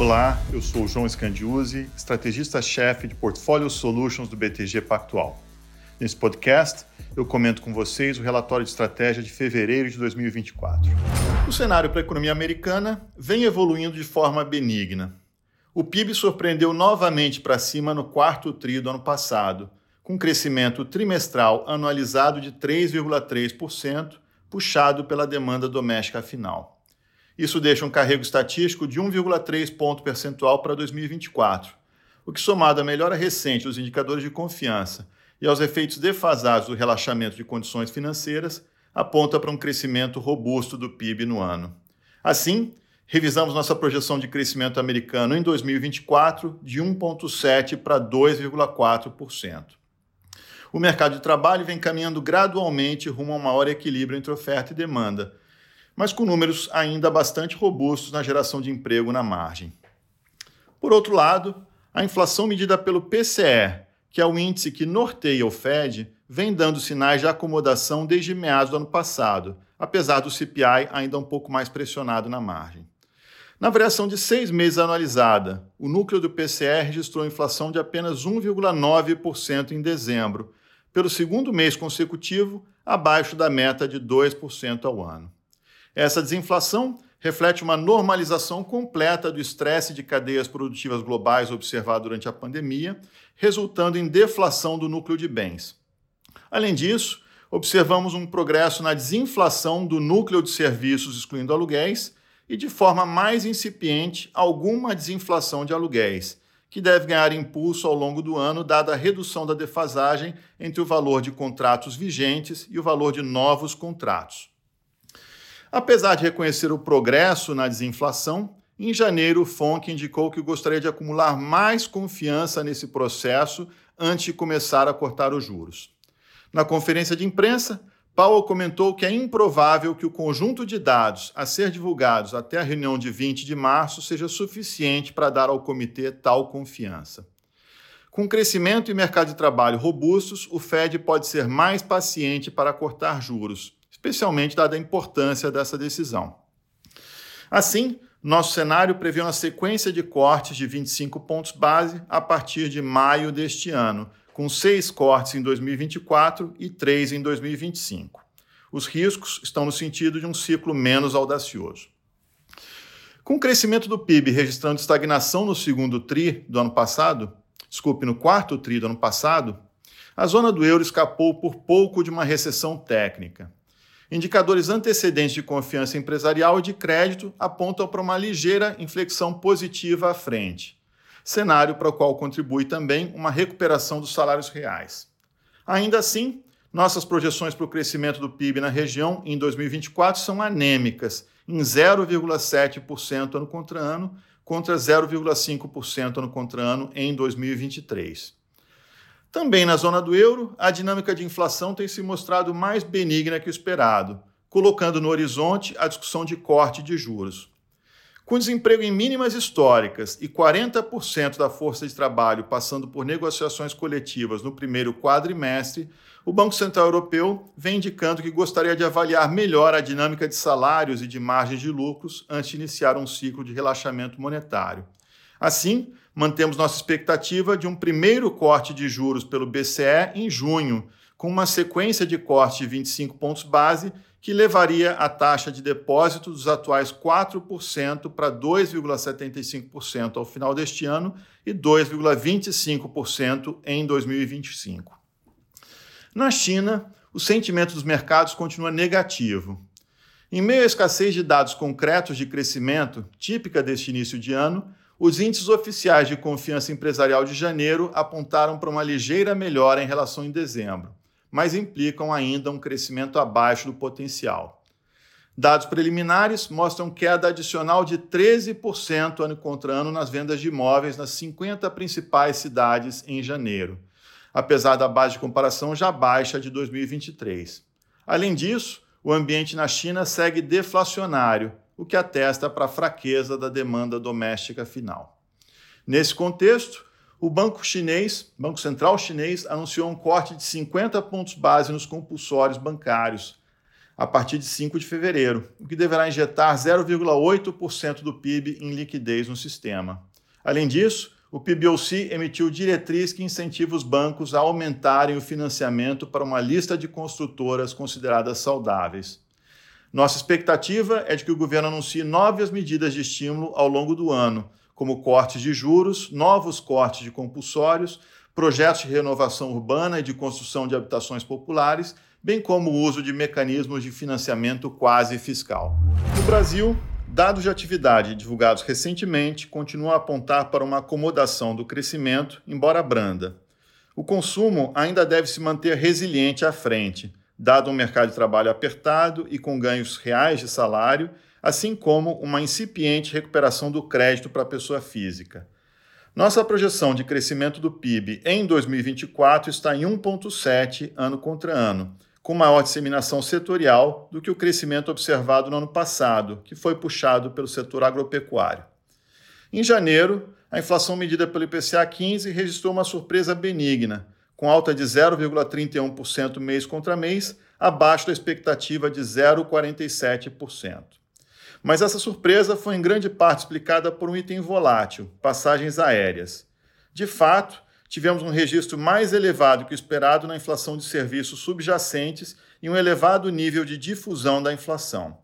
Olá, eu sou o João Scandiuzzi, estrategista-chefe de Portfolio Solutions do BTG Pactual. Nesse podcast, eu comento com vocês o relatório de estratégia de fevereiro de 2024. O cenário para a economia americana vem evoluindo de forma benigna. O PIB surpreendeu novamente para cima no quarto tri do ano passado, com crescimento trimestral anualizado de 3,3%, puxado pela demanda doméstica final. Isso deixa um carrego estatístico de 1,3 ponto percentual para 2024, o que, somado à melhora recente dos indicadores de confiança e aos efeitos defasados do relaxamento de condições financeiras, aponta para um crescimento robusto do PIB no ano. Assim, revisamos nossa projeção de crescimento americano em 2024 de 1,7% para 2,4%. O mercado de trabalho vem caminhando gradualmente rumo a um maior equilíbrio entre oferta e demanda, mas com números ainda bastante robustos na geração de emprego na margem. Por outro lado, a inflação medida pelo PCE, que é o índice que norteia o Fed, vem dando sinais de acomodação desde meados do ano passado, apesar do CPI ainda um pouco mais pressionado na margem. Na variação de seis meses anualizada, o núcleo do PCE registrou inflação de apenas 1,9% em dezembro, pelo segundo mês consecutivo, abaixo da meta de 2% ao ano. Essa desinflação reflete uma normalização completa do estresse de cadeias produtivas globais observado durante a pandemia, resultando em deflação do núcleo de bens. Além disso, observamos um progresso na desinflação do núcleo de serviços, excluindo aluguéis, e de forma mais incipiente, alguma desinflação de aluguéis, que deve ganhar impulso ao longo do ano, dada a redução da defasagem entre o valor de contratos vigentes e o valor de novos contratos. Apesar de reconhecer o progresso na desinflação, em janeiro o FONC indicou que gostaria de acumular mais confiança nesse processo antes de começar a cortar os juros. Na conferência de imprensa, Powell comentou que é improvável que o conjunto de dados a ser divulgados até a reunião de 20 de março seja suficiente para dar ao comitê tal confiança. Com crescimento e mercado de trabalho robustos, o Fed pode ser mais paciente para cortar juros especialmente dada a importância dessa decisão. Assim, nosso cenário prevê uma sequência de cortes de 25 pontos base a partir de maio deste ano, com seis cortes em 2024 e três em 2025. Os riscos estão no sentido de um ciclo menos audacioso. Com o crescimento do PIB registrando estagnação no segundo TRI do ano passado, desculpe, no quarto TRI do ano passado, a zona do euro escapou por pouco de uma recessão técnica. Indicadores antecedentes de confiança empresarial e de crédito apontam para uma ligeira inflexão positiva à frente, cenário para o qual contribui também uma recuperação dos salários reais. Ainda assim, nossas projeções para o crescimento do PIB na região em 2024 são anêmicas, em 0,7% ano contra ano, contra 0,5% ano contra ano em 2023. Também na zona do euro, a dinâmica de inflação tem se mostrado mais benigna que o esperado, colocando no horizonte a discussão de corte de juros. Com desemprego em mínimas históricas e 40% da força de trabalho passando por negociações coletivas no primeiro quadrimestre, o Banco Central Europeu vem indicando que gostaria de avaliar melhor a dinâmica de salários e de margens de lucros antes de iniciar um ciclo de relaxamento monetário. Assim, mantemos nossa expectativa de um primeiro corte de juros pelo BCE em junho, com uma sequência de cortes de 25 pontos base que levaria a taxa de depósito dos atuais 4% para 2,75% ao final deste ano e 2,25% em 2025. Na China, o sentimento dos mercados continua negativo. Em meio à escassez de dados concretos de crescimento, típica deste início de ano, os índices oficiais de confiança empresarial de janeiro apontaram para uma ligeira melhora em relação em dezembro, mas implicam ainda um crescimento abaixo do potencial. Dados preliminares mostram queda adicional de 13% ano contra ano nas vendas de imóveis nas 50 principais cidades em janeiro, apesar da base de comparação já baixa de 2023. Além disso, o ambiente na China segue deflacionário, o que atesta para a fraqueza da demanda doméstica final. Nesse contexto, o Banco Chinês, Banco Central Chinês, anunciou um corte de 50 pontos base nos compulsórios bancários, a partir de 5 de fevereiro, o que deverá injetar 0,8% do PIB em liquidez no sistema. Além disso, o PBOC emitiu diretriz que incentiva os bancos a aumentarem o financiamento para uma lista de construtoras consideradas saudáveis. Nossa expectativa é de que o governo anuncie novas medidas de estímulo ao longo do ano, como cortes de juros, novos cortes de compulsórios, projetos de renovação urbana e de construção de habitações populares, bem como o uso de mecanismos de financiamento quase fiscal. No Brasil, Dados de atividade divulgados recentemente continuam a apontar para uma acomodação do crescimento, embora branda. O consumo ainda deve se manter resiliente à frente, dado um mercado de trabalho apertado e com ganhos reais de salário, assim como uma incipiente recuperação do crédito para a pessoa física. Nossa projeção de crescimento do PIB em 2024 está em 1,7 ano contra ano, com maior disseminação setorial do que o crescimento observado no ano passado, que foi puxado pelo setor agropecuário. Em janeiro, a inflação medida pelo IPCA 15 registrou uma surpresa benigna, com alta de 0,31% mês contra mês, abaixo da expectativa de 0,47%. Mas essa surpresa foi em grande parte explicada por um item volátil, passagens aéreas. De fato, tivemos um registro mais elevado que o esperado na inflação de serviços subjacentes e um elevado nível de difusão da inflação.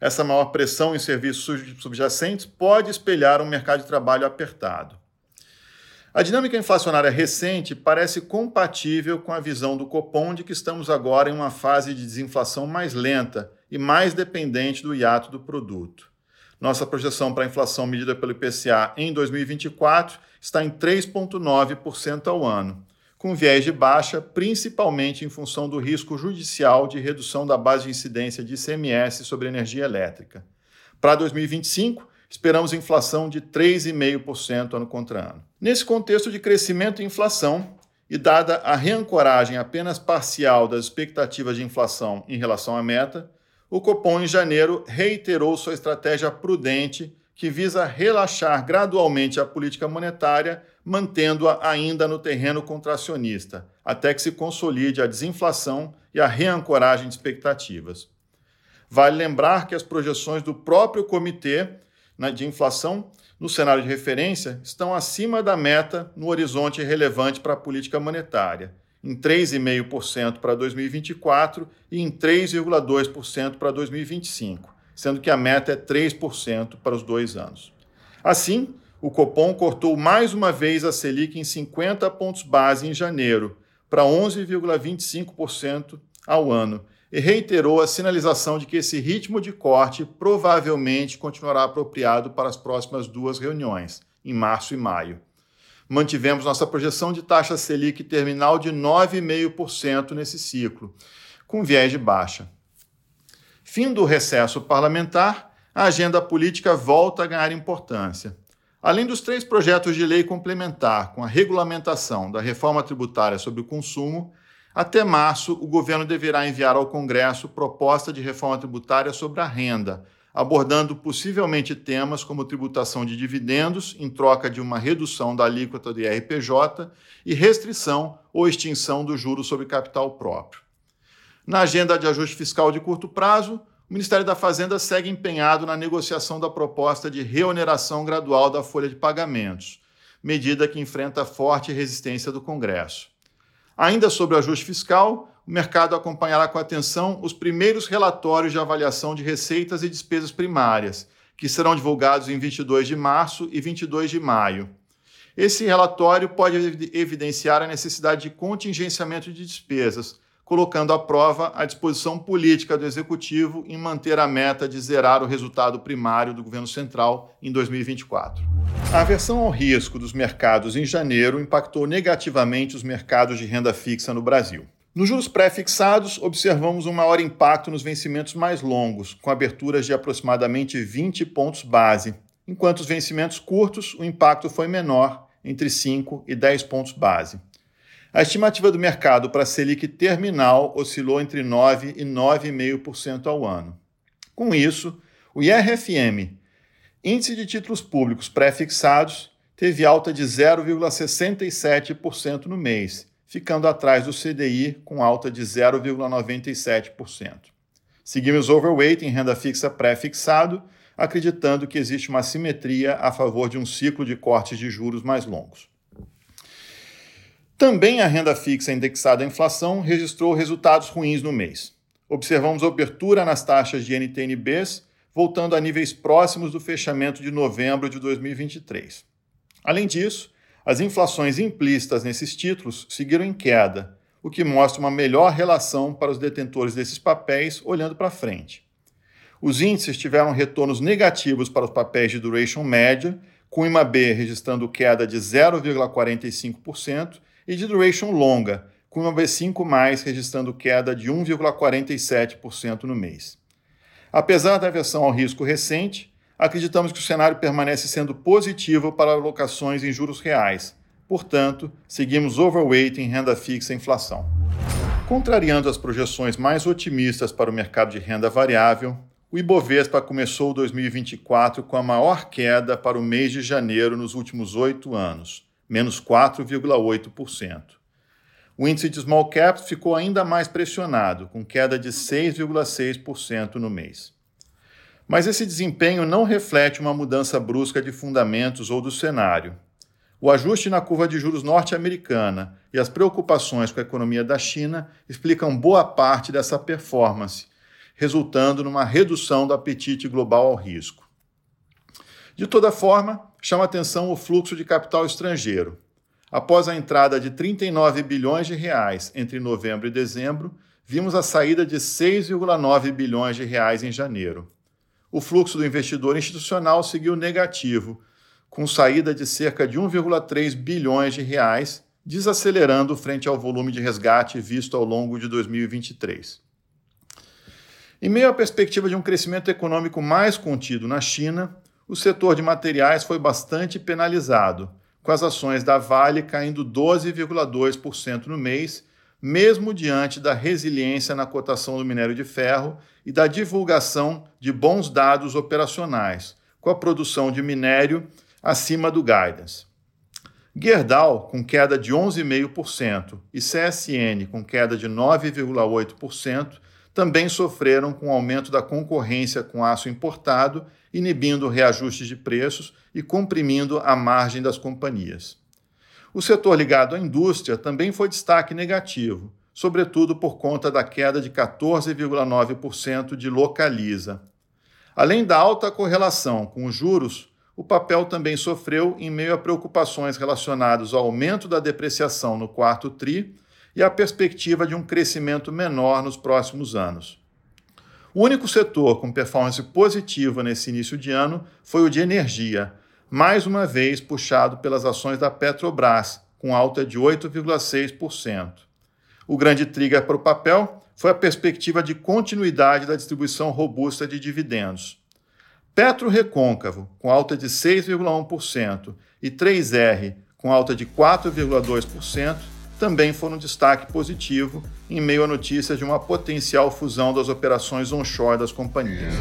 Essa maior pressão em serviços subjacentes pode espelhar um mercado de trabalho apertado. A dinâmica inflacionária recente parece compatível com a visão do Copom de que estamos agora em uma fase de desinflação mais lenta e mais dependente do hiato do produto. Nossa projeção para a inflação medida pelo IPCA em 2024 está em 3,9% ao ano, com viés de baixa, principalmente em função do risco judicial de redução da base de incidência de ICMS sobre energia elétrica. Para 2025, esperamos inflação de 3,5% ano contra ano. Nesse contexto de crescimento e inflação, e dada a reancoragem apenas parcial das expectativas de inflação em relação à meta, o Copom, em janeiro, reiterou sua estratégia prudente que visa relaxar gradualmente a política monetária, mantendo-a ainda no terreno contracionista, até que se consolide a desinflação e a reancoragem de expectativas. Vale lembrar que as projeções do próprio comitê de inflação no cenário de referência estão acima da meta no horizonte relevante para a política monetária em 3,5% para 2024 e em 3,2% para 2025, sendo que a meta é 3% para os dois anos. Assim, o Copom cortou mais uma vez a Selic em 50 pontos base em janeiro, para 11,25% ao ano, e reiterou a sinalização de que esse ritmo de corte provavelmente continuará apropriado para as próximas duas reuniões, em março e maio mantivemos nossa projeção de taxa Selic terminal de 9,5% nesse ciclo, com viés de baixa. Fim do recesso parlamentar, a agenda política volta a ganhar importância. Além dos três projetos de lei complementar com a regulamentação da reforma tributária sobre o consumo, até março o governo deverá enviar ao Congresso proposta de reforma tributária sobre a renda, abordando possivelmente temas como tributação de dividendos em troca de uma redução da alíquota do IRPJ e restrição ou extinção do juro sobre capital próprio. Na agenda de ajuste fiscal de curto prazo, o Ministério da Fazenda segue empenhado na negociação da proposta de reoneração gradual da folha de pagamentos, medida que enfrenta forte resistência do Congresso. Ainda sobre o ajuste fiscal, o mercado acompanhará com atenção os primeiros relatórios de avaliação de receitas e despesas primárias, que serão divulgados em 22 de março e 22 de maio. Esse relatório pode evidenciar a necessidade de contingenciamento de despesas, colocando à prova a disposição política do Executivo em manter a meta de zerar o resultado primário do governo central em 2024. A aversão ao risco dos mercados em janeiro impactou negativamente os mercados de renda fixa no Brasil. Nos juros pré-fixados, observamos um maior impacto nos vencimentos mais longos, com aberturas de aproximadamente 20 pontos base, enquanto os vencimentos curtos, o impacto foi menor, entre 5 e 10 pontos base. A estimativa do mercado para a Selic terminal oscilou entre 9 e 9,5% ao ano. Com isso, o IRFM, Índice de Títulos Públicos Pré-Fixados, teve alta de 0,67% no mês ficando atrás do CDI com alta de 0,97%. Seguimos overweight em renda fixa pré-fixado, acreditando que existe uma simetria a favor de um ciclo de cortes de juros mais longos. Também a renda fixa indexada à inflação registrou resultados ruins no mês. Observamos abertura nas taxas de NTNBs, voltando a níveis próximos do fechamento de novembro de 2023. Além disso, as inflações implícitas nesses títulos seguiram em queda, o que mostra uma melhor relação para os detentores desses papéis olhando para frente. Os índices tiveram retornos negativos para os papéis de duration média, com o IMAB registrando queda de 0,45% e de duration longa, com uma B5+, registrando queda de 1,47% no mês. Apesar da aversão ao risco recente, acreditamos que o cenário permanece sendo positivo para alocações em juros reais. Portanto, seguimos overweight em renda fixa e inflação. Contrariando as projeções mais otimistas para o mercado de renda variável, o Ibovespa começou 2024 com a maior queda para o mês de janeiro nos últimos oito anos, menos 4,8%. O índice de small caps ficou ainda mais pressionado, com queda de 6,6% no mês. Mas esse desempenho não reflete uma mudança brusca de fundamentos ou do cenário. O ajuste na curva de juros norte-americana e as preocupações com a economia da China explicam boa parte dessa performance, resultando numa redução do apetite global ao risco. De toda forma, chama atenção o fluxo de capital estrangeiro. Após a entrada de 39 bilhões de reais entre novembro e dezembro, vimos a saída de 6,9 bilhões de reais em janeiro. O fluxo do investidor institucional seguiu negativo, com saída de cerca de 1,3 bilhões de reais, desacelerando frente ao volume de resgate visto ao longo de 2023. Em meio à perspectiva de um crescimento econômico mais contido na China, o setor de materiais foi bastante penalizado, com as ações da Vale caindo 12,2% no mês, mesmo diante da resiliência na cotação do minério de ferro e da divulgação de bons dados operacionais, com a produção de minério acima do guidance. Gerdau, com queda de 11,5%, e CSN, com queda de 9,8%, também sofreram com o aumento da concorrência com aço importado, inibindo reajustes de preços e comprimindo a margem das companhias. O setor ligado à indústria também foi destaque negativo, sobretudo por conta da queda de 14,9% de Localiza. Além da alta correlação com os juros, o papel também sofreu em meio a preocupações relacionadas ao aumento da depreciação no quarto TRI e a perspectiva de um crescimento menor nos próximos anos. O único setor com performance positiva nesse início de ano foi o de energia, mais uma vez puxado pelas ações da Petrobras, com alta de 8,6%. O grande trigger para o papel foi a perspectiva de continuidade da distribuição robusta de dividendos. Petro Recôncavo, com alta de 6,1%, e 3R, com alta de 4,2%, também foram um destaque positivo em meio à notícia de uma potencial fusão das operações onshore das companhias.